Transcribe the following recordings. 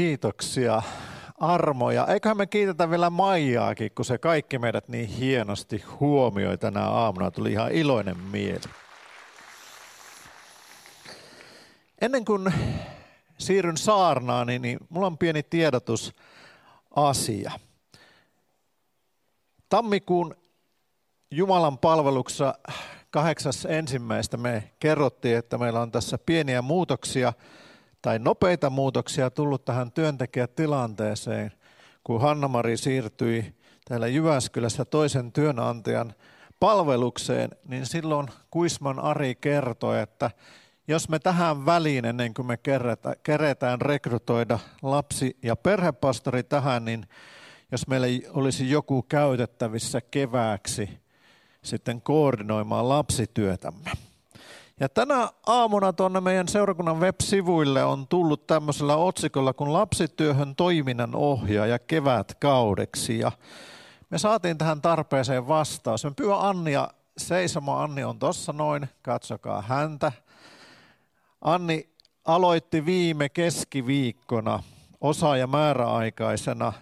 kiitoksia armoja. Eiköhän me kiitetä vielä Maijaakin, kun se kaikki meidät niin hienosti huomioi tänä aamuna. Tuli ihan iloinen mieli. Ennen kuin siirryn saarnaan, niin, niin mulla on pieni tiedotusasia. Tammikuun Jumalan palveluksessa kahdeksas ensimmäistä me kerrottiin, että meillä on tässä pieniä muutoksia tai nopeita muutoksia tullut tähän työntekijätilanteeseen, kun Hanna-Mari siirtyi täällä Jyväskylässä toisen työnantajan palvelukseen, niin silloin Kuisman Ari kertoi, että jos me tähän väliin, ennen kuin me keretään rekrytoida lapsi- ja perhepastori tähän, niin jos meillä olisi joku käytettävissä kevääksi sitten koordinoimaan lapsityötämme. Ja tänä aamuna tuonne meidän seurakunnan web-sivuille on tullut tämmöisellä otsikolla kuin lapsityöhön toiminnan ohjaaja kevätkaudeksi. Ja me saatiin tähän tarpeeseen vastaus. Me pyydän Annia seisomaan. Anni on tuossa noin, katsokaa häntä. Anni aloitti viime keskiviikkona osa- ja määräaikaisena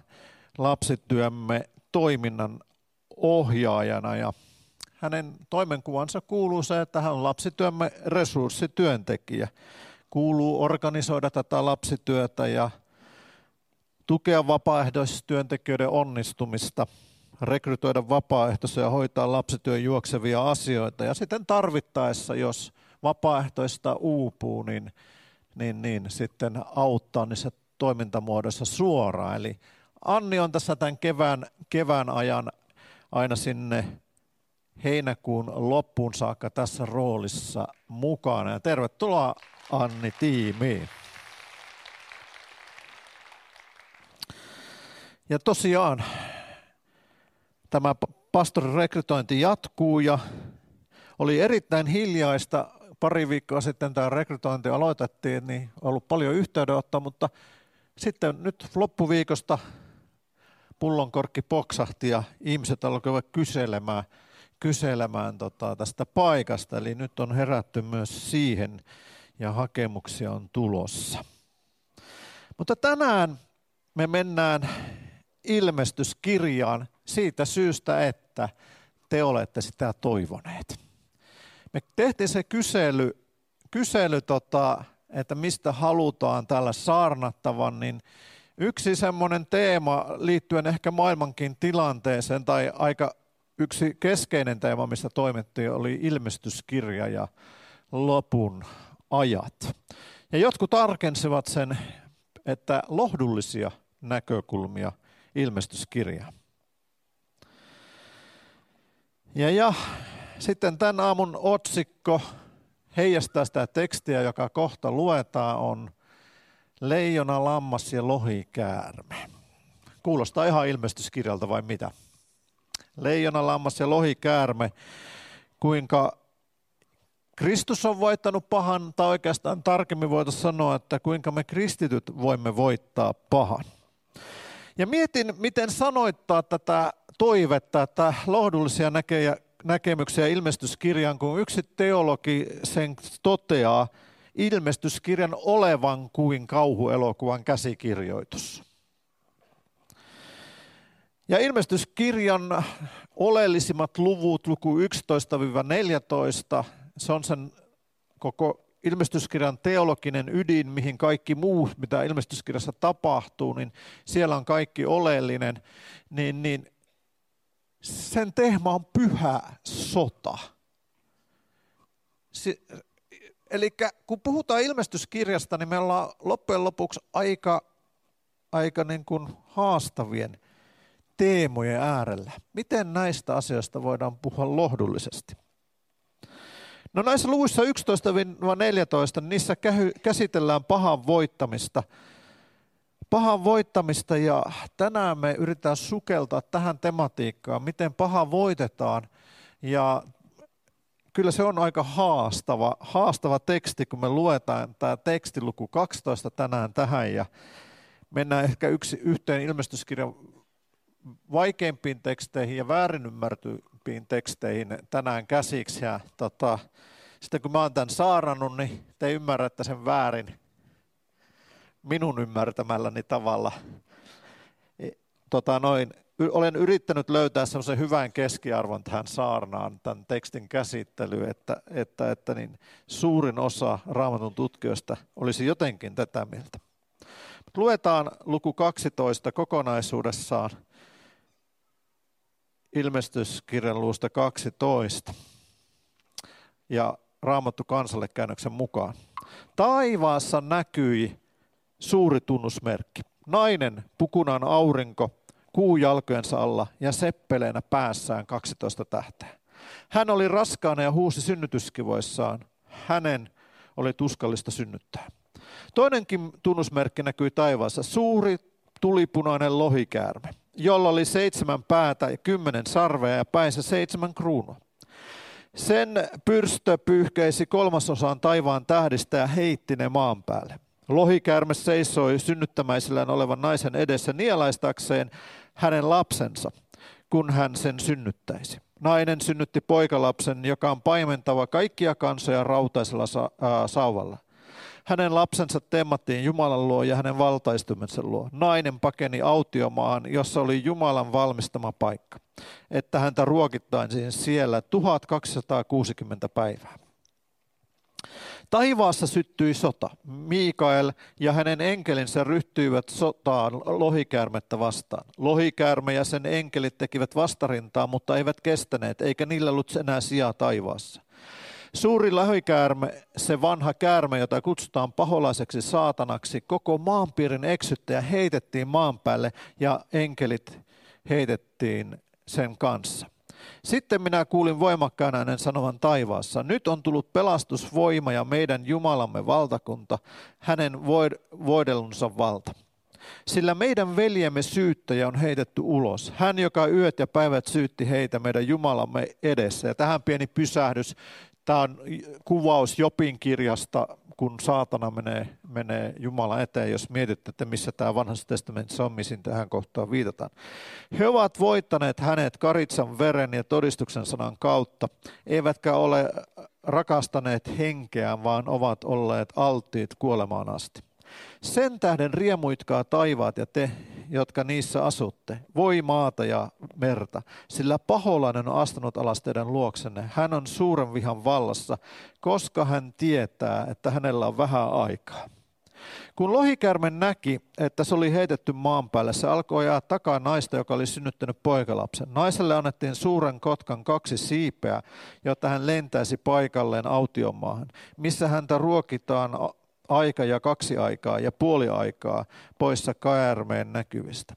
lapsityömme toiminnan ohjaajana ja hänen toimenkuvansa kuuluu se, että hän on lapsityömme resurssityöntekijä. Kuuluu organisoida tätä lapsityötä ja tukea vapaaehtoistyöntekijöiden onnistumista, rekrytoida vapaaehtoisia ja hoitaa lapsityön juoksevia asioita. Ja sitten tarvittaessa, jos vapaaehtoista uupuu, niin, niin, niin sitten auttaa niissä toimintamuodoissa suoraan. Eli Anni on tässä tämän kevään, kevään ajan aina sinne heinäkuun loppuun saakka tässä roolissa mukana. Ja tervetuloa Anni tiimiin. Ja tosiaan tämä pastorin rekrytointi jatkuu ja oli erittäin hiljaista. Pari viikkoa sitten tämä rekrytointi aloitettiin, niin on ollut paljon yhteydenottoa, mutta sitten nyt loppuviikosta pullonkorkki poksahti ja ihmiset alkoivat kyselemään – kyselemään tota, tästä paikasta. Eli nyt on herätty myös siihen ja hakemuksia on tulossa. Mutta tänään me mennään ilmestyskirjaan siitä syystä, että te olette sitä toivoneet. Me tehtiin se kysely, kysely tota, että mistä halutaan tällä saarnattavan, niin yksi semmoinen teema liittyen ehkä maailmankin tilanteeseen tai aika yksi keskeinen teema, missä toimittiin, oli ilmestyskirja ja lopun ajat. Ja jotkut tarkensivat sen, että lohdullisia näkökulmia ilmestyskirja. Ja, ja sitten tämän aamun otsikko heijastaa sitä tekstiä, joka kohta luetaan, on Leijona, lammas ja lohikäärme. Kuulostaa ihan ilmestyskirjalta vai mitä? Leijona, lammas ja lohikäärme, kuinka Kristus on voittanut pahan, tai oikeastaan tarkemmin voitaisiin sanoa, että kuinka me kristityt voimme voittaa pahan. Ja mietin, miten sanoittaa tätä toivetta, että lohdullisia näkejä, näkemyksiä ilmestyskirjan, kun yksi teologi sen toteaa ilmestyskirjan olevan kuin kauhuelokuvan käsikirjoitus. Ja ilmestyskirjan oleellisimmat luvut, luku 11-14, se on sen koko ilmestyskirjan teologinen ydin, mihin kaikki muu, mitä ilmestyskirjassa tapahtuu, niin siellä on kaikki oleellinen, niin, niin sen teema on pyhä sota. Si- Eli kun puhutaan ilmestyskirjasta, niin me ollaan loppujen lopuksi aika, aika niin kuin haastavien teemojen äärellä. Miten näistä asioista voidaan puhua lohdullisesti? No näissä luvuissa 11-14, niissä käsitellään pahan voittamista. Pahan voittamista ja tänään me yritetään sukeltaa tähän tematiikkaan, miten paha voitetaan. Ja kyllä se on aika haastava, haastava teksti, kun me luetaan tämä tekstiluku 12 tänään tähän ja mennään ehkä yksi, yhteen ilmestyskirjan vaikeimpiin teksteihin ja väärin ymmärtympiin teksteihin tänään käsiksi. Ja tota, sitten kun mä oon tämän saarannut, niin te ymmärrätte sen väärin, minun ymmärtämälläni tavalla. E, tota noin, olen yrittänyt löytää semmoisen hyvän keskiarvon tähän saarnaan, tämän tekstin käsittelyyn, että, että, että niin suurin osa raamatun tutkijoista olisi jotenkin tätä mieltä. Luetaan luku 12 kokonaisuudessaan ilmestyskirjan luusta 12 ja Raamattu kansalle käännöksen mukaan. Taivaassa näkyi suuri tunnusmerkki. Nainen, pukunan aurinko, kuu jalkojensa alla ja seppeleenä päässään 12 tähteä. Hän oli raskaana ja huusi synnytyskivoissaan. Hänen oli tuskallista synnyttää. Toinenkin tunnusmerkki näkyi taivaassa. Suuri tulipunainen lohikäärme, jolla oli seitsemän päätä ja kymmenen sarvea ja päinsä seitsemän kruunua. Sen pyrstö pyyhkeisi kolmasosan taivaan tähdistä ja heitti ne maan päälle. Lohikäärme seisoi synnyttämäisillään olevan naisen edessä nielaistakseen hänen lapsensa, kun hän sen synnyttäisi. Nainen synnytti poikalapsen, joka on paimentava kaikkia kansoja rautaisella sa- ää, sauvalla. Hänen lapsensa temmattiin Jumalan luo ja hänen valtaistumensa luo. Nainen pakeni autiomaahan, jossa oli Jumalan valmistama paikka, että häntä ruokittaisiin siellä 1260 päivää. Taivaassa syttyi sota. Mikael ja hänen enkelinsä ryhtyivät sotaan lohikäärmettä vastaan. Lohikäärme ja sen enkelit tekivät vastarintaa, mutta eivät kestäneet, eikä niillä ollut enää sijaa taivaassa. Suuri lohikäärme, se vanha käärme, jota kutsutaan paholaiseksi saatanaksi, koko maanpiirin eksyttäjä heitettiin maan päälle ja enkelit heitettiin sen kanssa. Sitten minä kuulin voimakkaan äänen sanovan taivaassa, nyt on tullut pelastusvoima ja meidän Jumalamme valtakunta, hänen voidelunsa valta. Sillä meidän veljemme syyttäjä on heitetty ulos. Hän, joka yöt ja päivät syytti heitä meidän Jumalamme edessä. Ja tähän pieni pysähdys. Tämä on kuvaus Jopin kirjasta, kun saatana menee, menee Jumala eteen, jos mietitte, että missä tämä vanhassa testamentissa on, missä tähän kohtaan viitataan. He ovat voittaneet hänet karitsan veren ja todistuksen sanan kautta, eivätkä ole rakastaneet henkeään, vaan ovat olleet alttiit kuolemaan asti. Sen tähden riemuitkaa taivaat ja te, jotka niissä asutte, voi maata ja merta, sillä paholainen on astunut alas teidän luoksenne. Hän on suuren vihan vallassa, koska hän tietää, että hänellä on vähän aikaa. Kun lohikärme näki, että se oli heitetty maan päälle, se alkoi ajaa takaa naista, joka oli synnyttänyt poikalapsen. Naiselle annettiin suuren kotkan kaksi siipeä, jotta hän lentäisi paikalleen autiomaahan, missä häntä ruokitaan aika ja kaksi aikaa ja puoli aikaa poissa käärmeen näkyvistä.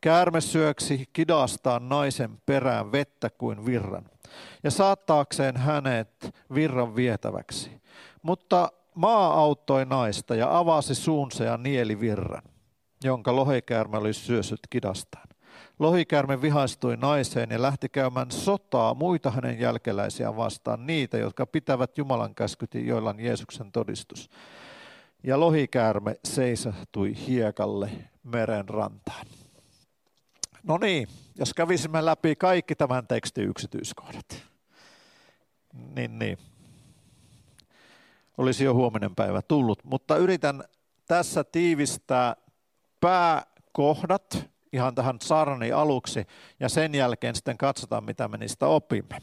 Käärme syöksi kidastaan naisen perään vettä kuin virran ja saattaakseen hänet virran vietäväksi. Mutta maa auttoi naista ja avasi suunsa ja nieli virran, jonka lohikäärme oli syösyt kidastaan. Lohikäärme vihaistui naiseen ja lähti käymään sotaa muita hänen jälkeläisiään vastaan, niitä, jotka pitävät Jumalan käskyt, joilla on Jeesuksen todistus ja lohikäärme seisahtui hiekalle meren rantaan. No niin, jos kävisimme läpi kaikki tämän tekstin yksityiskohdat, niin, niin olisi jo huominen päivä tullut. Mutta yritän tässä tiivistää pääkohdat ihan tähän sarni aluksi ja sen jälkeen sitten katsotaan, mitä me niistä opimme.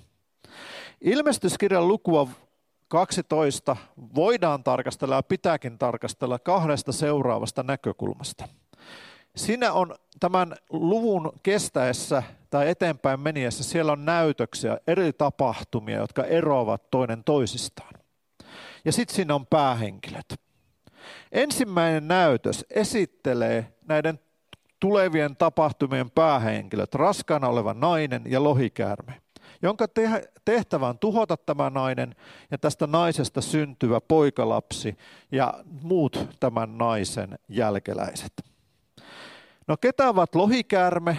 Ilmestyskirjan lukua 12 voidaan tarkastella ja pitääkin tarkastella kahdesta seuraavasta näkökulmasta. Siinä on tämän luvun kestäessä tai eteenpäin meniessä, siellä on näytöksiä, eri tapahtumia, jotka eroavat toinen toisistaan. Ja sitten siinä on päähenkilöt. Ensimmäinen näytös esittelee näiden tulevien tapahtumien päähenkilöt, raskaana oleva nainen ja lohikäärme jonka tehtävä on tuhota tämä nainen ja tästä naisesta syntyvä poikalapsi ja muut tämän naisen jälkeläiset. No ketä ovat lohikäärme,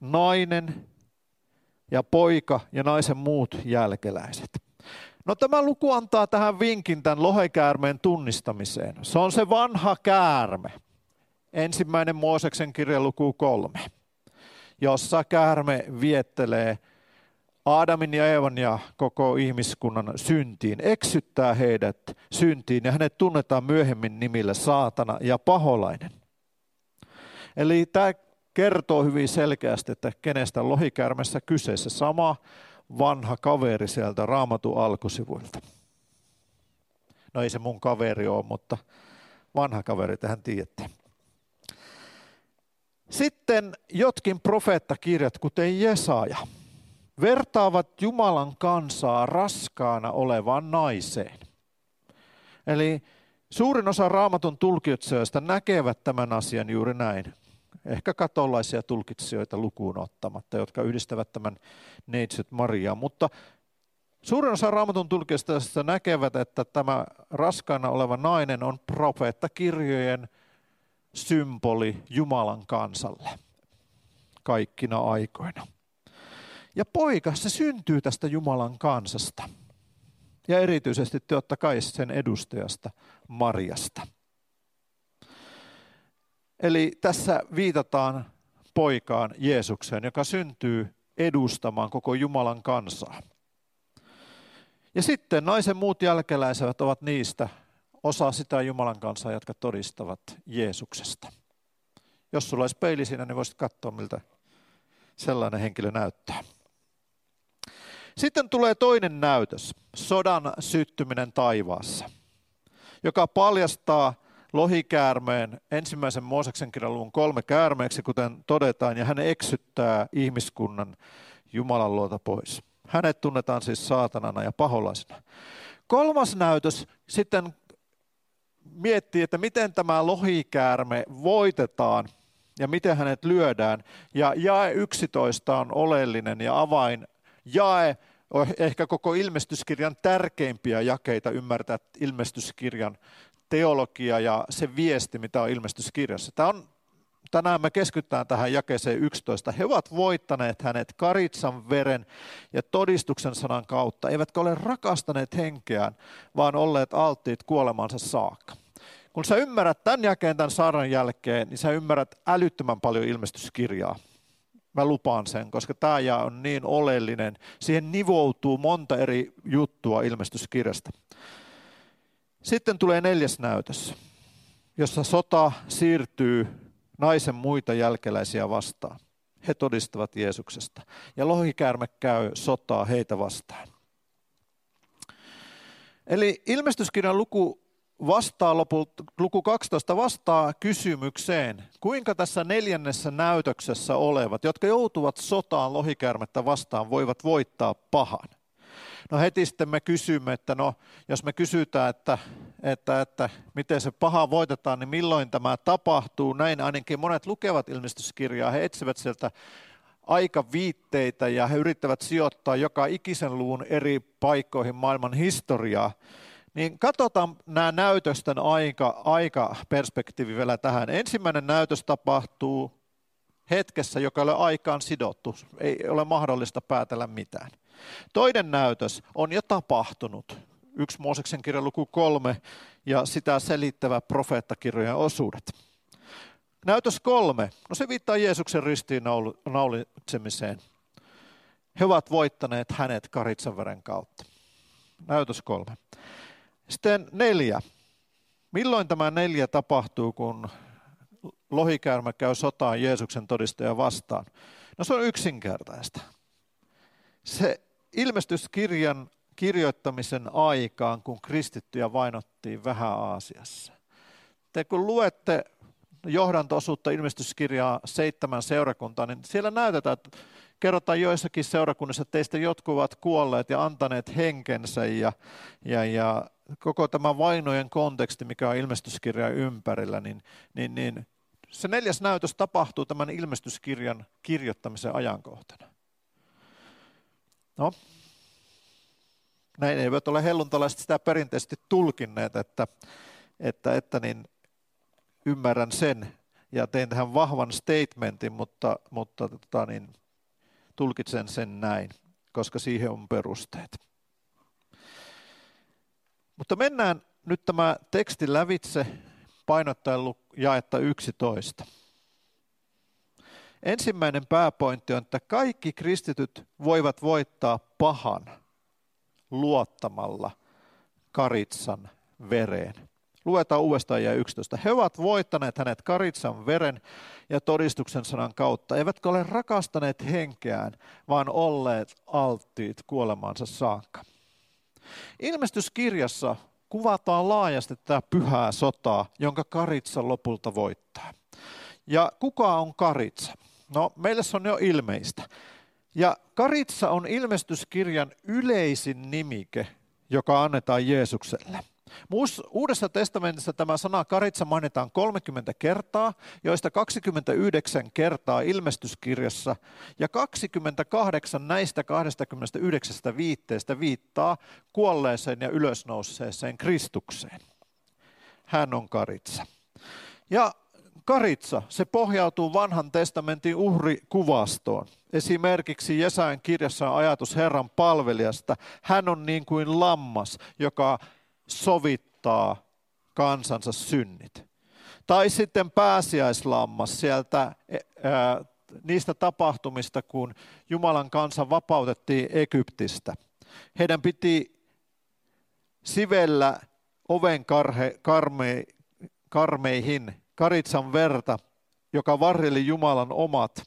nainen ja poika ja naisen muut jälkeläiset? No tämä luku antaa tähän vinkin tämän lohikäärmeen tunnistamiseen. Se on se vanha käärme. Ensimmäinen Mooseksen kirja luku kolme, jossa käärme viettelee Aadamin ja Eevan ja koko ihmiskunnan syntiin, eksyttää heidät syntiin ja hänet tunnetaan myöhemmin nimillä saatana ja paholainen. Eli tämä kertoo hyvin selkeästi, että kenestä lohikärmessä kyseessä sama vanha kaveri sieltä raamatun alkusivuilta. No ei se mun kaveri ole, mutta vanha kaveri, tähän tiedätte. Sitten jotkin profeettakirjat, kuten Jesaja, vertaavat Jumalan kansaa raskaana olevaan naiseen. Eli suurin osa raamatun tulkitsijoista näkevät tämän asian juuri näin. Ehkä katolaisia tulkitsijoita lukuun ottamatta, jotka yhdistävät tämän neitsyt Mariaan. Mutta suurin osa raamatun tulkitsijoista näkevät, että tämä raskaana oleva nainen on profeettakirjojen symboli Jumalan kansalle kaikkina aikoina. Ja poika, se syntyy tästä Jumalan kansasta. Ja erityisesti totta kai sen edustajasta, Mariasta. Eli tässä viitataan poikaan Jeesukseen, joka syntyy edustamaan koko Jumalan kansaa. Ja sitten naisen muut jälkeläiset ovat niistä osa sitä Jumalan kansaa, jotka todistavat Jeesuksesta. Jos sulla olisi peili siinä, niin voisit katsoa, miltä sellainen henkilö näyttää. Sitten tulee toinen näytös, sodan syttyminen taivaassa, joka paljastaa lohikäärmeen ensimmäisen Mooseksen kirjan luvun kolme käärmeeksi, kuten todetaan, ja hän eksyttää ihmiskunnan Jumalan luota pois. Hänet tunnetaan siis saatanana ja paholaisena. Kolmas näytös sitten miettii, että miten tämä lohikäärme voitetaan ja miten hänet lyödään. Ja jae 11 on oleellinen ja avain jae ehkä koko ilmestyskirjan tärkeimpiä jakeita ymmärtää ilmestyskirjan teologia ja se viesti, mitä on ilmestyskirjassa. Tämä on, tänään me keskitytään tähän jakeeseen 11. He ovat voittaneet hänet karitsan veren ja todistuksen sanan kautta, eivätkä ole rakastaneet henkeään, vaan olleet alttiit kuolemansa saakka. Kun sä ymmärrät tämän jakeen tämän saaran jälkeen, niin sä ymmärrät älyttömän paljon ilmestyskirjaa. Mä lupaan sen, koska tämä jää on niin oleellinen. Siihen nivoutuu monta eri juttua ilmestyskirjasta. Sitten tulee neljäs näytös, jossa sota siirtyy naisen muita jälkeläisiä vastaan. He todistavat Jeesuksesta. Ja lohikäärme käy sotaa heitä vastaan. Eli ilmestyskirjan luku vastaa lopulta, luku 12 vastaa kysymykseen, kuinka tässä neljännessä näytöksessä olevat, jotka joutuvat sotaan lohikärmettä vastaan, voivat voittaa pahan. No heti sitten me kysymme, että no, jos me kysytään, että, että, että miten se paha voitetaan, niin milloin tämä tapahtuu. Näin ainakin monet lukevat ilmestyskirjaa. He etsivät sieltä aikaviitteitä ja he yrittävät sijoittaa joka ikisen luvun eri paikkoihin maailman historiaa. Niin katsotaan nämä näytösten aika, aika perspektiivi vielä tähän. Ensimmäinen näytös tapahtuu hetkessä, joka ei ole aikaan sidottu. Ei ole mahdollista päätellä mitään. Toinen näytös on jo tapahtunut. Yksi Mooseksen kirja luku kolme ja sitä selittävä profeettakirjojen osuudet. Näytös kolme, no se viittaa Jeesuksen ristiin naulitsemiseen. He ovat voittaneet hänet karitsanveren kautta. Näytös kolme. Sitten neljä. Milloin tämä neljä tapahtuu, kun lohikäärmä käy sotaan Jeesuksen todistaja vastaan? No se on yksinkertaista. Se ilmestyskirjan kirjoittamisen aikaan, kun kristittyjä vainottiin vähän Aasiassa. Te kun luette johdanto-osuutta ilmestyskirjaa seitsemän seurakuntaa, niin siellä näytetään, että kerrotaan joissakin seurakunnissa, että teistä jotkut ovat kuolleet ja antaneet henkensä ja, ja, ja koko tämä vainojen konteksti, mikä on ilmestyskirjan ympärillä, niin, niin, niin se neljäs näytös tapahtuu tämän ilmestyskirjan kirjoittamisen ajankohtana. No, näin eivät ole helluntalaiset sitä perinteisesti tulkinneet, että, että, että niin ymmärrän sen ja tein tähän vahvan statementin, mutta, mutta tota niin, tulkitsen sen näin, koska siihen on perusteet. Mutta mennään nyt tämä teksti lävitse painottaen jaetta 11. Ensimmäinen pääpointti on, että kaikki kristityt voivat voittaa pahan luottamalla karitsan vereen. Luetaan uudestaan ja 11. He ovat voittaneet hänet karitsan veren ja todistuksen sanan kautta. Eivätkä ole rakastaneet henkeään, vaan olleet alttiit kuolemaansa saakka. Ilmestyskirjassa kuvataan laajasti tätä pyhää sotaa, jonka karitsa lopulta voittaa. Ja kuka on karitsa? No, meille se on jo ilmeistä. Ja karitsa on ilmestyskirjan yleisin nimike, joka annetaan Jeesukselle. Uudessa testamentissa tämä sana karitsa mainitaan 30 kertaa, joista 29 kertaa ilmestyskirjassa, ja 28 näistä 29 viitteestä viittaa kuolleeseen ja ylösnouseeseen Kristukseen. Hän on karitsa. Ja karitsa, se pohjautuu vanhan testamentin uhrikuvastoon. Esimerkiksi Jesajan kirjassa on ajatus Herran palvelijasta. Hän on niin kuin lammas, joka sovittaa kansansa synnit. Tai sitten pääsiäislammas sieltä ää, niistä tapahtumista, kun Jumalan kansa vapautettiin Egyptistä. Heidän piti sivellä oven karhe, karme, karmeihin karitsan verta, joka varreli Jumalan omat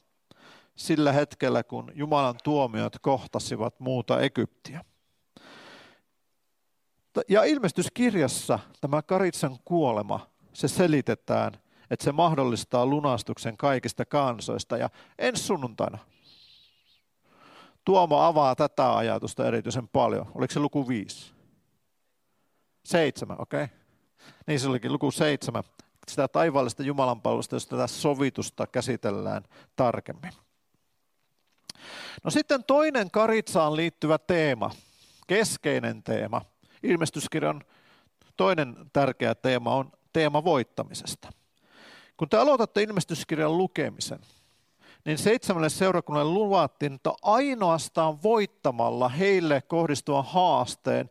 sillä hetkellä, kun Jumalan tuomiot kohtasivat muuta Egyptiä. Ja ilmestyskirjassa tämä Karitsan kuolema, se selitetään, että se mahdollistaa lunastuksen kaikista kansoista. Ja ensi sunnuntaina Tuomo avaa tätä ajatusta erityisen paljon. Oliko se luku viisi? Seitsemän, okei. Okay. Niin se olikin luku seitsemän. Sitä taivaallista jumalanpalvelusta, josta tätä sovitusta käsitellään tarkemmin. No sitten toinen karitsaan liittyvä teema, keskeinen teema – ilmestyskirjan toinen tärkeä teema on teema voittamisesta. Kun te aloitatte ilmestyskirjan lukemisen, niin seitsemälle seurakunnalle luvattiin, että ainoastaan voittamalla heille kohdistuvan haasteen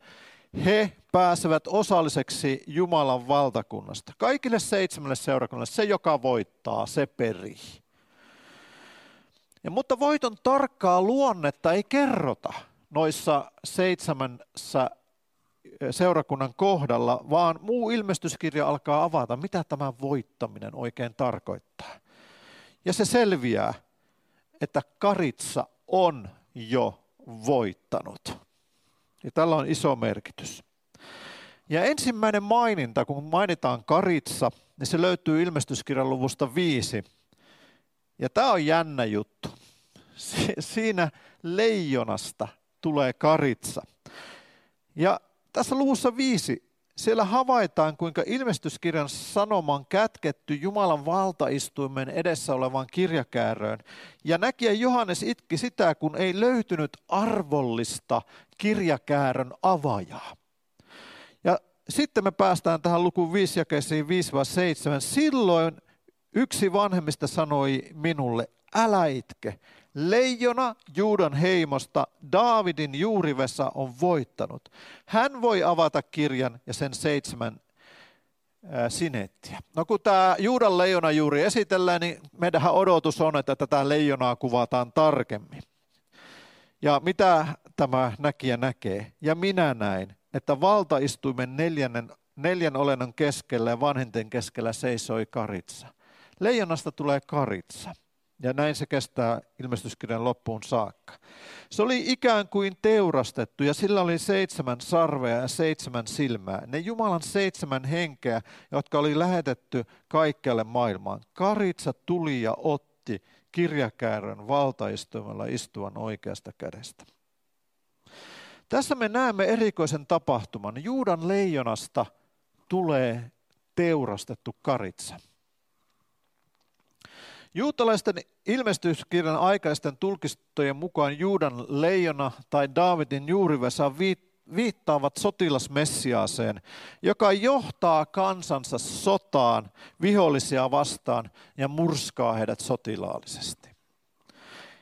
he pääsevät osalliseksi Jumalan valtakunnasta. Kaikille seitsemälle seurakunnalle se, joka voittaa, se perii. Ja, mutta voiton tarkkaa luonnetta ei kerrota noissa seitsemässä seurakunnan kohdalla, vaan muu ilmestyskirja alkaa avata, mitä tämä voittaminen oikein tarkoittaa. Ja se selviää, että Karitsa on jo voittanut. Ja tällä on iso merkitys. Ja ensimmäinen maininta, kun mainitaan Karitsa, niin se löytyy ilmestyskirjan luvusta viisi. Ja tämä on jännä juttu. Siinä leijonasta tulee Karitsa. Ja tässä luvussa viisi, siellä havaitaan, kuinka ilmestyskirjan sanoman kätketty Jumalan valtaistuimen edessä olevan kirjakääröön. Ja näkijä Johannes itki sitä, kun ei löytynyt arvollista kirjakäärön avajaa. Ja sitten me päästään tähän lukuun 5 jakeisiin 5-7. Silloin yksi vanhemmista sanoi minulle, älä itke. Leijona Juudan heimosta Daavidin juurivessa on voittanut. Hän voi avata kirjan ja sen seitsemän sinettiä. No kun tämä Juudan leijona juuri esitellään, niin meidän odotus on, että tätä leijonaa kuvataan tarkemmin. Ja mitä tämä näkijä näkee? Ja minä näin, että valtaistuimen neljännen, neljän olennon keskellä ja vanhenten keskellä seisoi karitsa. Leijonasta tulee karitsa. Ja näin se kestää ilmestyskirjan loppuun saakka. Se oli ikään kuin teurastettu ja sillä oli seitsemän sarvea ja seitsemän silmää. Ne Jumalan seitsemän henkeä, jotka oli lähetetty kaikkialle maailmaan. Karitsa tuli ja otti kirjakäärön valtaistuimella istuvan oikeasta kädestä. Tässä me näemme erikoisen tapahtuman. Juudan leijonasta tulee teurastettu karitsa. Juutalaisten ilmestyskirjan aikaisten tulkistojen mukaan Juudan leijona tai Daavidin juurivesa viittaavat sotilasmessiaaseen, joka johtaa kansansa sotaan vihollisia vastaan ja murskaa heidät sotilaallisesti.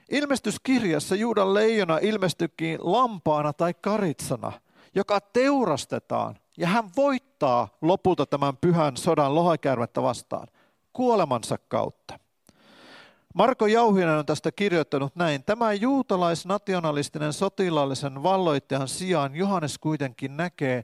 Ilmestyskirjassa Juudan leijona ilmestykin lampaana tai karitsana, joka teurastetaan ja hän voittaa lopulta tämän pyhän sodan lohakärmettä vastaan kuolemansa kautta. Marko Jauhinen on tästä kirjoittanut näin. Tämä juutalaisnationalistinen sotilaallisen valloittajan sijaan Johannes kuitenkin näkee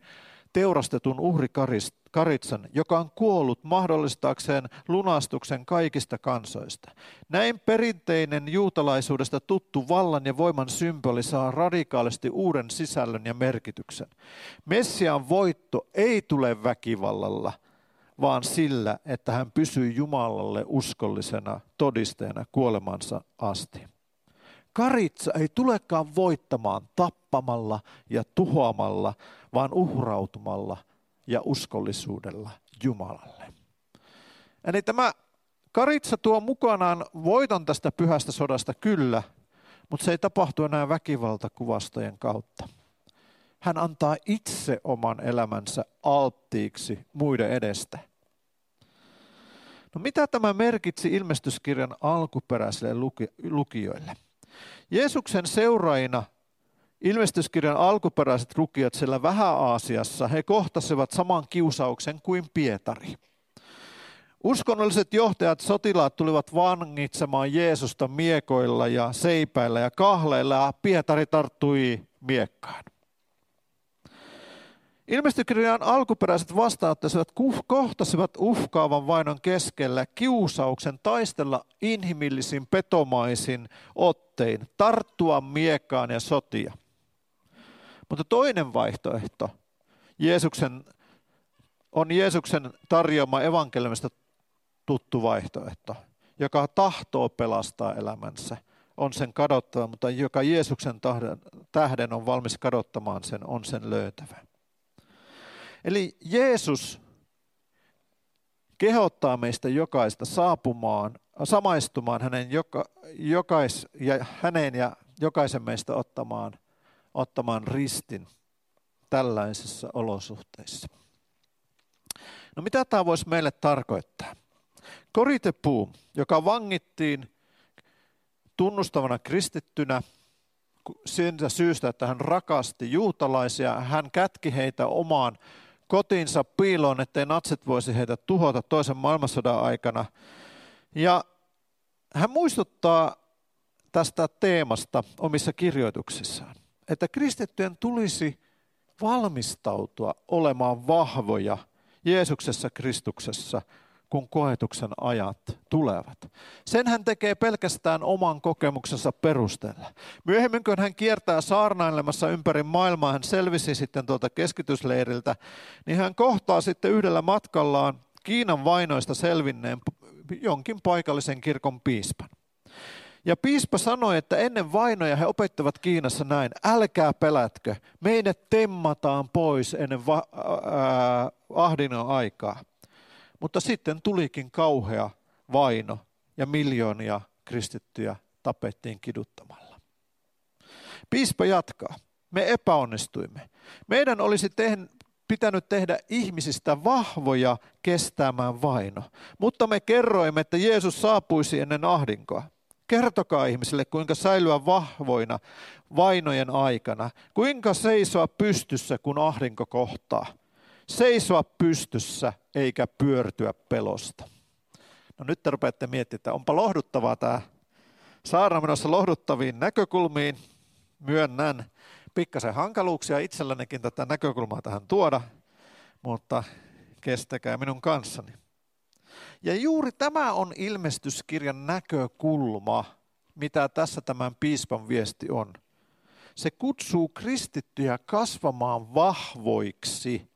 teurastetun uhrikaritsan, joka on kuollut mahdollistaakseen lunastuksen kaikista kansoista. Näin perinteinen juutalaisuudesta tuttu vallan ja voiman symboli saa radikaalisti uuden sisällön ja merkityksen. Messian voitto ei tule väkivallalla – vaan sillä, että hän pysyy Jumalalle uskollisena todisteena kuolemansa asti. Karitsa ei tulekaan voittamaan tappamalla ja tuhoamalla, vaan uhrautumalla ja uskollisuudella Jumalalle. Eli tämä karitsa tuo mukanaan voiton tästä pyhästä sodasta kyllä, mutta se ei tapahtu enää väkivaltakuvastojen kautta. Hän antaa itse oman elämänsä alttiiksi muiden edestä. No mitä tämä merkitsi ilmestyskirjan alkuperäisille lukijoille? Jeesuksen seuraajina ilmestyskirjan alkuperäiset lukijat siellä Vähä-Aasiassa, he kohtasivat saman kiusauksen kuin Pietari. Uskonnolliset johtajat, sotilaat tulivat vangitsemaan Jeesusta miekoilla ja seipäillä ja kahleilla ja Pietari tarttui miekkaan. Ilmestykirjan alkuperäiset vastaanottaisivat kohtasivat uhkaavan vainon keskellä kiusauksen taistella inhimillisin petomaisin ottein, tarttua miekkaan ja sotia. Mutta toinen vaihtoehto Jeesuksen, on Jeesuksen tarjoama evankeliumista tuttu vaihtoehto, joka tahtoo pelastaa elämänsä, on sen kadottava, mutta joka Jeesuksen tähden on valmis kadottamaan sen, on sen löytävä. Eli Jeesus kehottaa meistä jokaista saapumaan, samaistumaan hänen, joka, jokais, ja, hänen ja jokaisen meistä ottamaan, ottamaan ristin tällaisissa olosuhteissa. No mitä tämä voisi meille tarkoittaa? Koritepuu, joka vangittiin tunnustavana kristittynä siitä syystä, että hän rakasti juutalaisia, hän kätki heitä omaan kotiinsa piiloon, ettei natsit voisi heitä tuhota toisen maailmansodan aikana. Ja hän muistuttaa tästä teemasta omissa kirjoituksissaan, että kristittyjen tulisi valmistautua olemaan vahvoja Jeesuksessa Kristuksessa – kun koetuksen ajat tulevat. Sen hän tekee pelkästään oman kokemuksensa perusteella. Myöhemmin, kun hän kiertää saarnailemassa ympäri maailmaa, hän selvisi sitten tuolta keskitysleiriltä, niin hän kohtaa sitten yhdellä matkallaan Kiinan vainoista selvinneen jonkin paikallisen kirkon piispan. Ja piispa sanoi, että ennen vainoja he opettavat Kiinassa näin, älkää pelätkö, meidät temmataan pois ennen va- ää, ahdinnon aikaa. Mutta sitten tulikin kauhea vaino ja miljoonia kristittyjä tapettiin kiduttamalla. Piispa jatkaa. Me epäonnistuimme. Meidän olisi tehn, pitänyt tehdä ihmisistä vahvoja kestämään vaino. Mutta me kerroimme, että Jeesus saapuisi ennen ahdinkoa. Kertokaa ihmisille, kuinka säilyä vahvoina vainojen aikana. Kuinka seisoa pystyssä, kun ahdinko kohtaa seisoa pystyssä eikä pyörtyä pelosta. No nyt te rupeatte miettimään, että onpa lohduttavaa tämä saara menossa lohduttaviin näkökulmiin. Myönnän pikkasen hankaluuksia itsellänikin tätä näkökulmaa tähän tuoda, mutta kestäkää minun kanssani. Ja juuri tämä on ilmestyskirjan näkökulma, mitä tässä tämän piispan viesti on. Se kutsuu kristittyjä kasvamaan vahvoiksi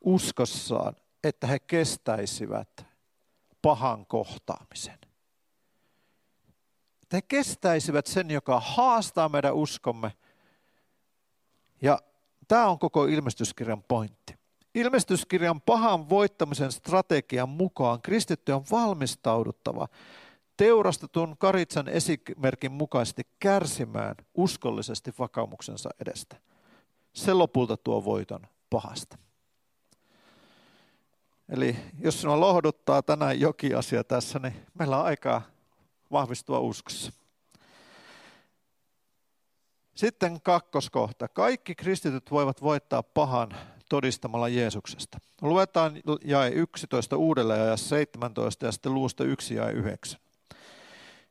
uskossaan, että he kestäisivät pahan kohtaamisen. Että he kestäisivät sen, joka haastaa meidän uskomme. Ja tämä on koko ilmestyskirjan pointti. Ilmestyskirjan pahan voittamisen strategian mukaan kristitty on valmistauduttava teurastetun karitsan esimerkin mukaisesti kärsimään uskollisesti vakaumuksensa edestä. Se lopulta tuo voiton pahasta. Eli jos sinua lohduttaa tänään jokin asia tässä, niin meillä on aikaa vahvistua uskossa. Sitten kakkoskohta. Kaikki kristityt voivat voittaa pahan todistamalla Jeesuksesta. Luetaan jae 11 uudelleen ja 17 ja sitten luusta 1 ja 9.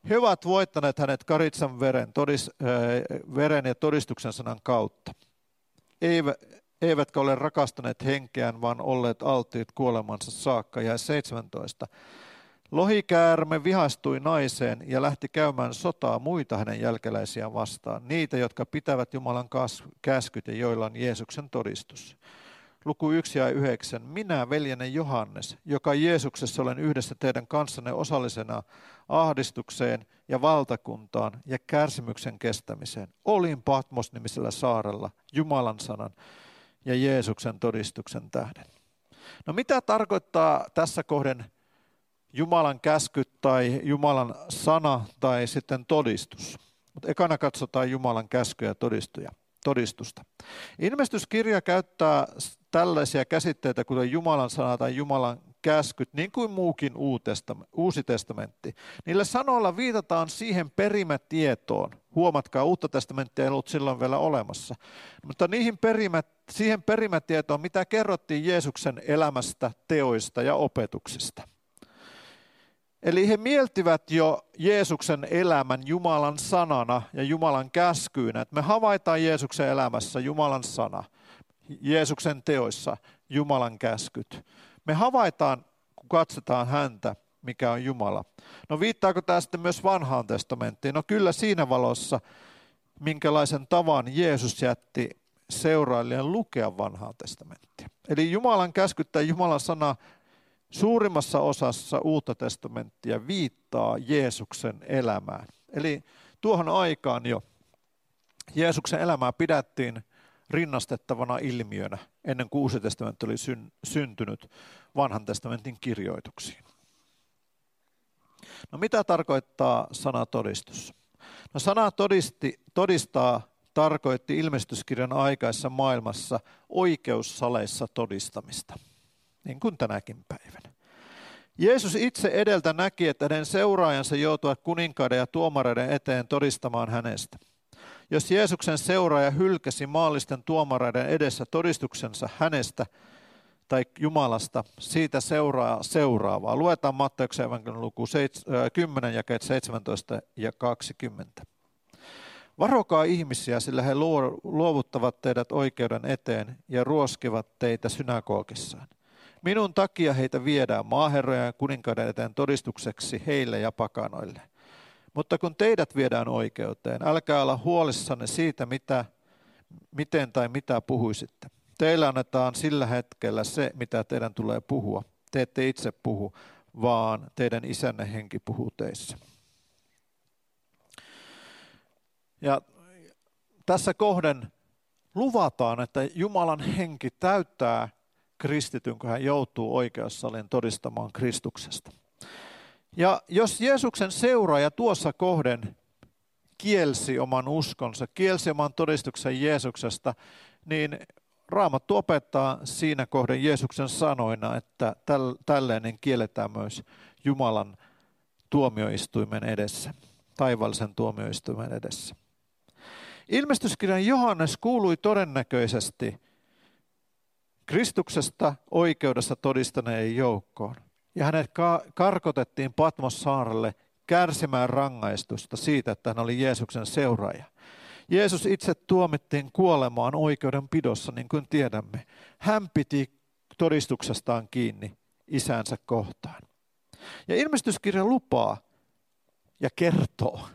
He ovat voittaneet hänet karitsan veren, todis, äh, veren ja todistuksen sanan kautta. Eivät, eivätkä ole rakastaneet henkeään, vaan olleet alttiit kuolemansa saakka. Ja 17. Lohikäärme vihastui naiseen ja lähti käymään sotaa muita hänen jälkeläisiään vastaan, niitä, jotka pitävät Jumalan käskyt ja joilla on Jeesuksen todistus. Luku 1 ja 9. Minä, veljenne Johannes, joka Jeesuksessa olen yhdessä teidän kanssanne osallisena ahdistukseen ja valtakuntaan ja kärsimyksen kestämiseen, olin Patmos-nimisellä saarella Jumalan sanan ja Jeesuksen todistuksen tähden. No mitä tarkoittaa tässä kohden Jumalan käskyt tai Jumalan sana tai sitten todistus? Mutta ekana katsotaan Jumalan käskyjä ja todistusta. Ilmestyskirja käyttää tällaisia käsitteitä kuten Jumalan sana tai Jumalan käskyt, niin kuin muukin Uusi testamentti. Niillä sanoilla viitataan siihen perimätietoon. Huomatkaa, Uutta testamenttia ei ollut silloin vielä olemassa. Mutta niihin perimät, siihen perimätietoon, mitä kerrottiin Jeesuksen elämästä, teoista ja opetuksista. Eli he mieltivät jo Jeesuksen elämän Jumalan sanana ja Jumalan käskyynä. Että me havaitaan Jeesuksen elämässä Jumalan sana, Jeesuksen teoissa Jumalan käskyt. Me havaitaan, kun katsotaan häntä, mikä on Jumala. No viittaako tämä sitten myös vanhaan testamenttiin? No kyllä siinä valossa, minkälaisen tavan Jeesus jätti seurailijan lukea vanhaa testamenttia. Eli Jumalan käskyttää Jumalan sana suurimmassa osassa uutta testamenttia viittaa Jeesuksen elämään. Eli tuohon aikaan jo Jeesuksen elämää pidettiin rinnastettavana ilmiönä ennen kuin Uusi testamentti oli syntynyt vanhan testamentin kirjoituksiin. No mitä tarkoittaa sana todistus? No sana todisti, todistaa tarkoitti ilmestyskirjan aikaisessa maailmassa oikeussaleissa todistamista, niin kuin tänäkin päivänä. Jeesus itse edeltä näki, että hänen seuraajansa joutuvat kuninkaiden ja tuomareiden eteen todistamaan hänestä. Jos Jeesuksen seuraaja hylkäsi maallisten tuomareiden edessä todistuksensa hänestä tai Jumalasta, siitä seuraa seuraavaa. Luetaan Matteuksen evankeliumin luku 10, jakeet 17 ja 20. Varokaa ihmisiä, sillä he luovuttavat teidät oikeuden eteen ja ruoskivat teitä synagogissaan. Minun takia heitä viedään maaherrojen ja kuninkaiden eteen todistukseksi heille ja pakanoille. Mutta kun teidät viedään oikeuteen, älkää olla huolissanne siitä, mitä, miten tai mitä puhuisitte. Teillä annetaan sillä hetkellä se, mitä teidän tulee puhua. Te ette itse puhu, vaan teidän isänne henki puhuu teissä. Ja tässä kohden luvataan, että Jumalan henki täyttää kristityn, kun hän joutuu oikeussalin todistamaan Kristuksesta. Ja jos Jeesuksen seuraaja tuossa kohden kielsi oman uskonsa, kielsi oman todistuksen Jeesuksesta, niin Raamattu opettaa siinä kohden Jeesuksen sanoina, että tällainen kielletään myös Jumalan tuomioistuimen edessä, taivallisen tuomioistuimen edessä. Ilmestyskirjan Johannes kuului todennäköisesti Kristuksesta oikeudessa todistaneen joukkoon ja hänet karkotettiin Patmos saarelle kärsimään rangaistusta siitä, että hän oli Jeesuksen seuraaja. Jeesus itse tuomittiin kuolemaan oikeudenpidossa, niin kuin tiedämme. Hän piti todistuksestaan kiinni isänsä kohtaan. Ja ilmestyskirja lupaa ja kertoo,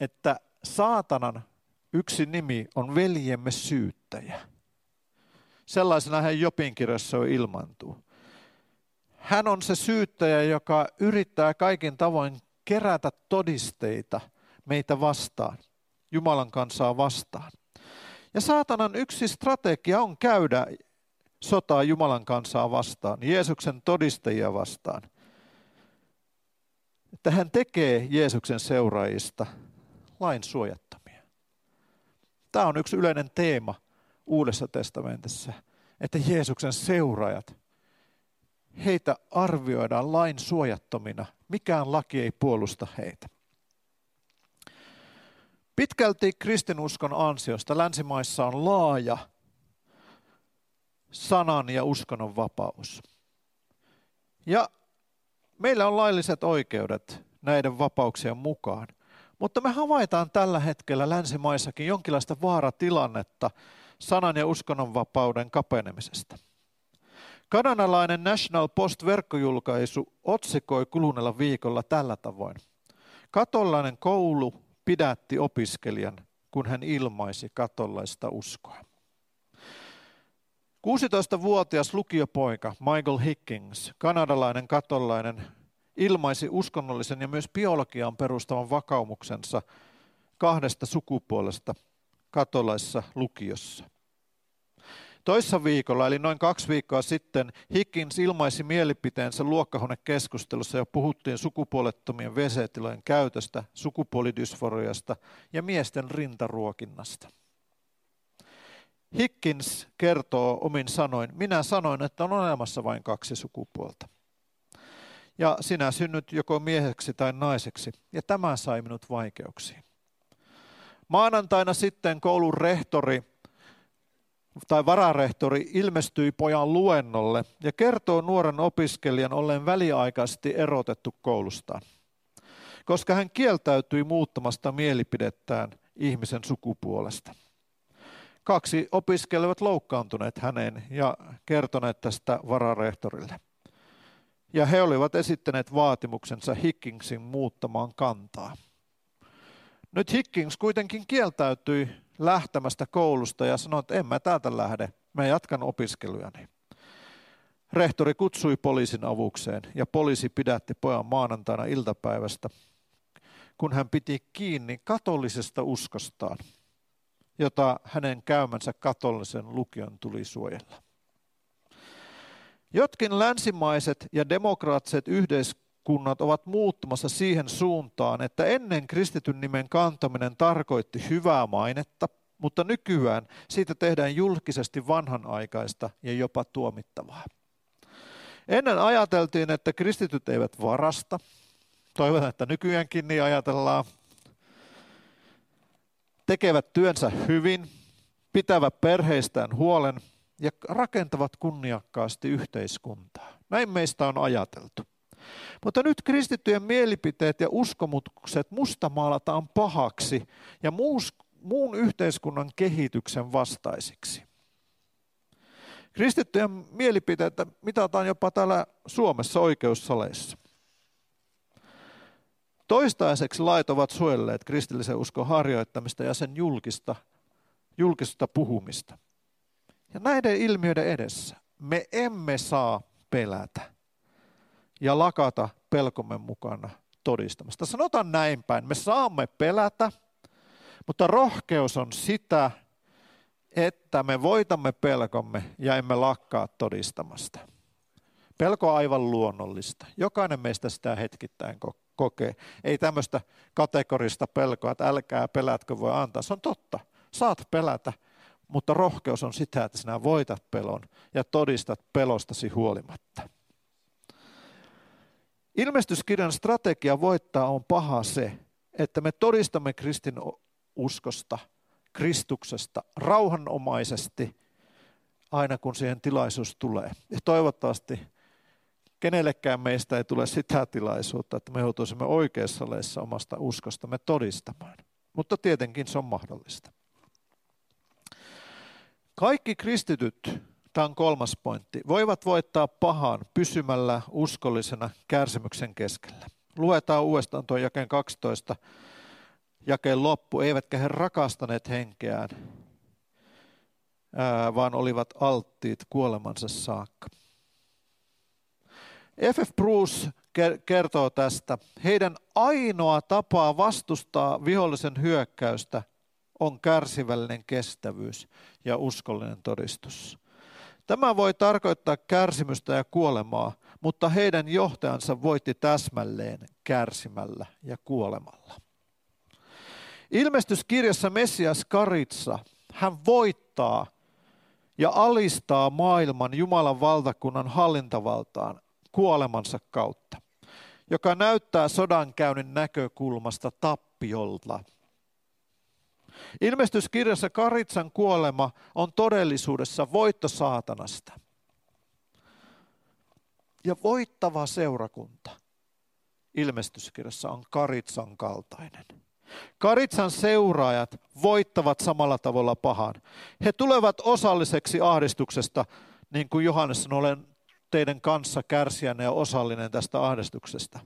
että saatanan yksi nimi on veljemme syyttäjä. Sellaisena hän Jopin kirjassa jo ilmantuu. Hän on se syyttäjä, joka yrittää kaikin tavoin kerätä todisteita meitä vastaan, Jumalan kansaa vastaan. Ja saatanan yksi strategia on käydä sotaa Jumalan kansaa vastaan, Jeesuksen todistajia vastaan. Että hän tekee Jeesuksen seuraajista lain suojattomia. Tämä on yksi yleinen teema Uudessa testamentissa, että Jeesuksen seuraajat heitä arvioidaan lain suojattomina. Mikään laki ei puolusta heitä. Pitkälti kristinuskon ansiosta länsimaissa on laaja sanan ja uskonnon vapaus. Ja meillä on lailliset oikeudet näiden vapauksien mukaan. Mutta me havaitaan tällä hetkellä länsimaissakin jonkinlaista vaaratilannetta sanan ja uskonnonvapauden kapenemisesta. Kanadalainen National Post-verkkojulkaisu otsikoi kuluneella viikolla tällä tavoin. Katolainen koulu pidätti opiskelijan, kun hän ilmaisi katolaista uskoa. 16-vuotias lukiopoika Michael Hickings, kanadalainen katolainen, ilmaisi uskonnollisen ja myös biologiaan perustavan vakaumuksensa kahdesta sukupuolesta katolaisessa lukiossa. Toissa viikolla, eli noin kaksi viikkoa sitten, Higgins ilmaisi mielipiteensä luokkahuonekeskustelussa ja puhuttiin sukupuolettomien WC-tilojen käytöstä, sukupuolidysforiasta ja miesten rintaruokinnasta. Higgins kertoo omin sanoin, minä sanoin, että on olemassa vain kaksi sukupuolta. Ja sinä synnyt joko mieheksi tai naiseksi, ja tämä sai minut vaikeuksiin. Maanantaina sitten koulun rehtori tai vararehtori ilmestyi pojan luennolle ja kertoo nuoren opiskelijan olleen väliaikaisesti erotettu koulustaan, koska hän kieltäytyi muuttamasta mielipidettään ihmisen sukupuolesta. Kaksi opiskelijat loukkaantuneet häneen ja kertoneet tästä vararehtorille. Ja he olivat esittäneet vaatimuksensa Hickingsin muuttamaan kantaa. Nyt Hickings kuitenkin kieltäytyi lähtemästä koulusta ja sanoi, että en mä täältä lähde, mä jatkan opiskelujani. Rehtori kutsui poliisin avukseen ja poliisi pidätti pojan maanantaina iltapäivästä, kun hän piti kiinni katolisesta uskostaan, jota hänen käymänsä katolisen lukion tuli suojella. Jotkin länsimaiset ja demokraattiset yhteiskunnat ovat muuttumassa siihen suuntaan, että ennen kristityn nimen kantaminen tarkoitti hyvää mainetta, mutta nykyään siitä tehdään julkisesti vanhanaikaista ja jopa tuomittavaa. Ennen ajateltiin, että kristityt eivät varasta. Toivon, että nykyäänkin niin ajatellaan. Tekevät työnsä hyvin, pitävät perheistään huolen ja rakentavat kunniakkaasti yhteiskuntaa. Näin meistä on ajateltu. Mutta nyt kristittyjen mielipiteet ja uskomukset mustamaalataan pahaksi ja muus, muun yhteiskunnan kehityksen vastaisiksi. Kristittyjen mielipiteitä mitataan jopa täällä Suomessa oikeussaleissa. Toistaiseksi lait ovat suojelleet kristillisen uskon harjoittamista ja sen julkista, julkista puhumista. Ja näiden ilmiöiden edessä me emme saa pelätä ja lakata pelkomme mukana todistamasta. Sanotaan näin päin, me saamme pelätä, mutta rohkeus on sitä, että me voitamme pelkomme ja emme lakkaa todistamasta. Pelko on aivan luonnollista. Jokainen meistä sitä hetkittäin kokee. Ei tämmöistä kategorista pelkoa, että älkää pelätkö voi antaa. Se on totta. Saat pelätä, mutta rohkeus on sitä, että sinä voitat pelon ja todistat pelostasi huolimatta. Ilmestyskirjan strategia voittaa on paha se, että me todistamme Kristin uskosta, Kristuksesta rauhanomaisesti aina kun siihen tilaisuus tulee. Ja toivottavasti kenellekään meistä ei tule sitä tilaisuutta, että me joutuisimme oikeassa leissa omasta uskostamme todistamaan. Mutta tietenkin se on mahdollista. Kaikki kristityt, tämä on kolmas pointti, voivat voittaa pahan pysymällä uskollisena kärsimyksen keskellä. Luetaan uudestaan tuon jakeen 12 jakeen loppu, eivätkä he rakastaneet henkeään, ää, vaan olivat alttiit kuolemansa saakka. F.F. Bruce kertoo tästä. Heidän ainoa tapa vastustaa vihollisen hyökkäystä on kärsivällinen kestävyys ja uskollinen todistus. Tämä voi tarkoittaa kärsimystä ja kuolemaa, mutta heidän johtajansa voitti täsmälleen kärsimällä ja kuolemalla. Ilmestyskirjassa Messias Karitsa, hän voittaa ja alistaa maailman Jumalan valtakunnan hallintavaltaan kuolemansa kautta, joka näyttää sodankäynnin näkökulmasta tappiolta. Ilmestyskirjassa Karitsan kuolema on todellisuudessa voitto saatanasta. Ja voittava seurakunta ilmestyskirjassa on karitsan kaltainen. Karitsan seuraajat voittavat samalla tavalla pahan. He tulevat osalliseksi ahdistuksesta, niin kuin Johannes sanoi, olen teidän kanssa kärsijänne ja osallinen tästä ahdistuksesta.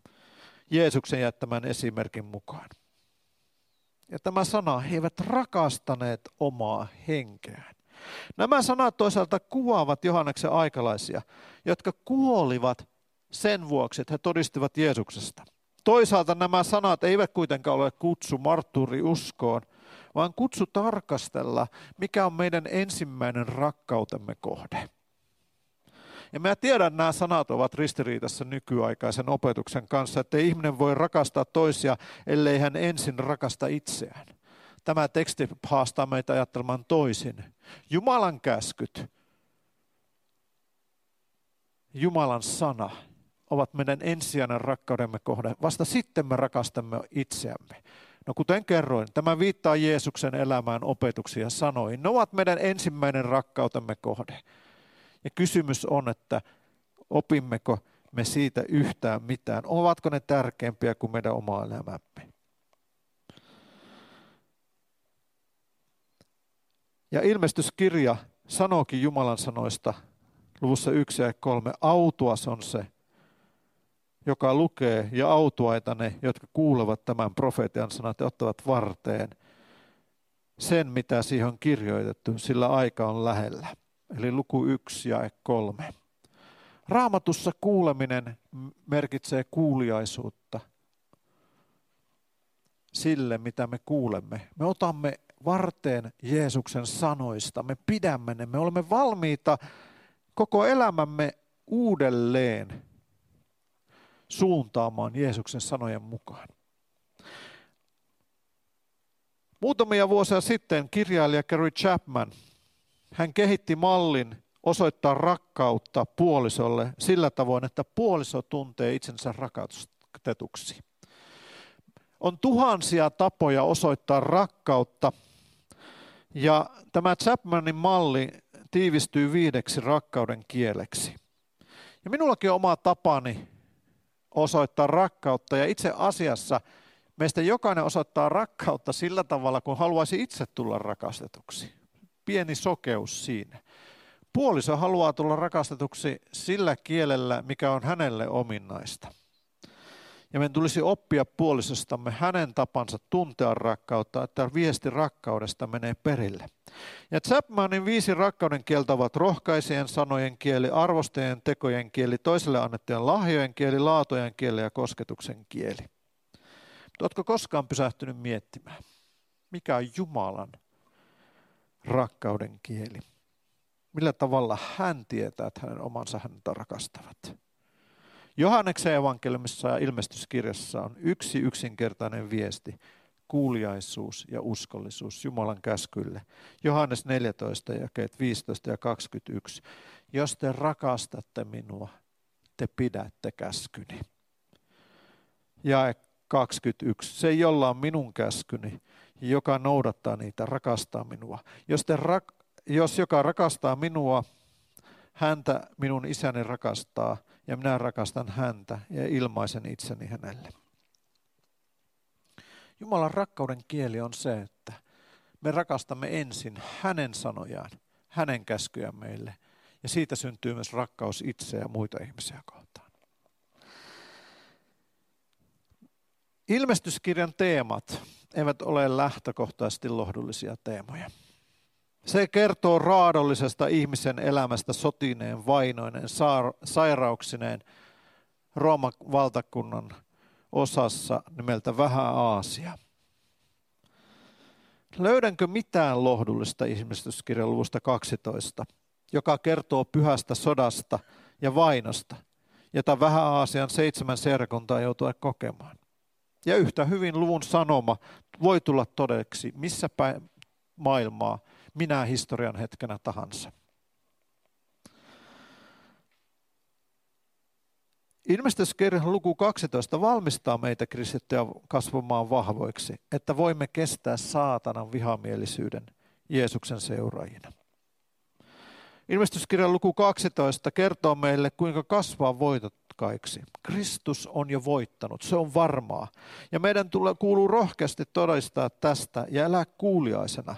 Jeesuksen jättämän esimerkin mukaan. Ja tämä sana, he eivät rakastaneet omaa henkeään. Nämä sanat toisaalta kuvaavat Johanneksen aikalaisia, jotka kuolivat sen vuoksi, että he todistivat Jeesuksesta. Toisaalta nämä sanat eivät kuitenkaan ole kutsu uskoon, vaan kutsu tarkastella, mikä on meidän ensimmäinen rakkautemme kohde. Ja mä tiedän, että nämä sanat ovat ristiriidassa nykyaikaisen opetuksen kanssa, että ihminen voi rakastaa toisia, ellei hän ensin rakasta itseään. Tämä teksti haastaa meitä ajattelemaan toisin. Jumalan käskyt, Jumalan sana ovat meidän ensisijainen rakkaudemme kohde. Vasta sitten me rakastamme itseämme. No kuten kerroin, tämä viittaa Jeesuksen elämään opetuksia ja sanoi, ne ovat meidän ensimmäinen rakkautemme kohde. Ja kysymys on, että opimmeko me siitä yhtään mitään? Ovatko ne tärkeämpiä kuin meidän oma elämämme? Ja ilmestyskirja sanookin Jumalan sanoista luvussa 1 ja 3, autuas on se, joka lukee, ja autuaita ne, jotka kuulevat tämän profeetian sanat ja ottavat varteen sen, mitä siihen on kirjoitettu, sillä aika on lähellä. Eli luku 1 ja 3. Raamatussa kuuleminen merkitsee kuuliaisuutta sille, mitä me kuulemme. Me otamme varteen Jeesuksen sanoista, me pidämme ne, me olemme valmiita koko elämämme uudelleen suuntaamaan Jeesuksen sanojen mukaan. Muutamia vuosia sitten kirjailija Gary Chapman, hän kehitti mallin osoittaa rakkautta puolisolle sillä tavoin, että puoliso tuntee itsensä rakastetuksi. On tuhansia tapoja osoittaa rakkautta ja tämä Chapmanin malli tiivistyy viideksi rakkauden kieleksi. Ja minullakin on oma tapani osoittaa rakkautta ja itse asiassa meistä jokainen osoittaa rakkautta sillä tavalla, kun haluaisi itse tulla rakastetuksi. Pieni sokeus siinä. Puoliso haluaa tulla rakastetuksi sillä kielellä, mikä on hänelle ominaista. Ja meidän tulisi oppia puolisostamme hänen tapansa tuntea rakkautta, että viesti rakkaudesta menee perille. Ja Chapmanin viisi rakkauden kieltä ovat rohkaisien sanojen kieli, arvostajien tekojen kieli, toiselle annettujen lahjojen kieli, laatojen kieli ja kosketuksen kieli. Oletko koskaan pysähtynyt miettimään, mikä on Jumalan rakkauden kieli? Millä tavalla hän tietää, että hänen omansa häntä rakastavat? Johanneksen evankeliumissa ja ilmestyskirjassa on yksi yksinkertainen viesti, kuuliaisuus ja uskollisuus Jumalan käskylle. Johannes 14, jakeet 15 ja 21. Jos te rakastatte minua, te pidätte käskyni. Ja 21. Se, jolla on minun käskyni, joka noudattaa niitä, rakastaa minua. Jos, te rak- jos joka rakastaa minua, häntä minun isäni rakastaa ja minä rakastan häntä ja ilmaisen itseni hänelle. Jumalan rakkauden kieli on se, että me rakastamme ensin hänen sanojaan, hänen käskyjä meille. Ja siitä syntyy myös rakkaus itseä ja muita ihmisiä kohtaan. Ilmestyskirjan teemat eivät ole lähtökohtaisesti lohdullisia teemoja. Se kertoo raadollisesta ihmisen elämästä sotineen, vainoineen, sairauksineen Rooman valtakunnan osassa nimeltä Vähän Aasia. Löydänkö mitään lohdullista ihmistyskirjan luvusta 12, joka kertoo pyhästä sodasta ja vainosta, jota Vähän Aasian seitsemän seurakuntaa joutuu kokemaan? Ja yhtä hyvin luvun sanoma voi tulla todeksi missä päin maailmaa minä historian hetkenä tahansa. Ilmestyskirjan luku 12 valmistaa meitä kristittyjä kasvamaan vahvoiksi, että voimme kestää saatanan vihamielisyyden Jeesuksen seuraajina. Ilmestyskirjan luku 12 kertoo meille, kuinka kasvaa voitot, kaiksi. Kristus on jo voittanut, se on varmaa. Ja meidän tulee, kuuluu rohkeasti todistaa tästä ja elää kuuliaisena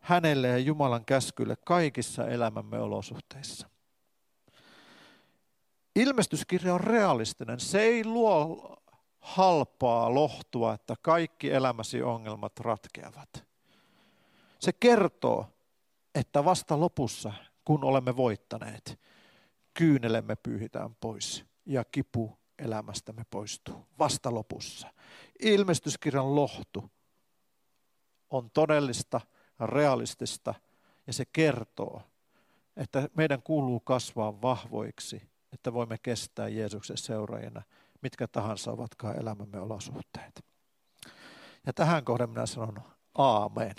hänelle ja Jumalan käskylle kaikissa elämämme olosuhteissa. Ilmestyskirja on realistinen. Se ei luo halpaa lohtua, että kaikki elämäsi ongelmat ratkeavat. Se kertoo, että vasta lopussa, kun olemme voittaneet, kyynelemme pyyhitään pois ja kipu elämästämme poistuu vasta lopussa. Ilmestyskirjan lohtu on todellista, realistista ja se kertoo, että meidän kuuluu kasvaa vahvoiksi, että voimme kestää Jeesuksen seuraajana, mitkä tahansa ovatkaan elämämme olosuhteet. Ja tähän kohden minä sanon aamen.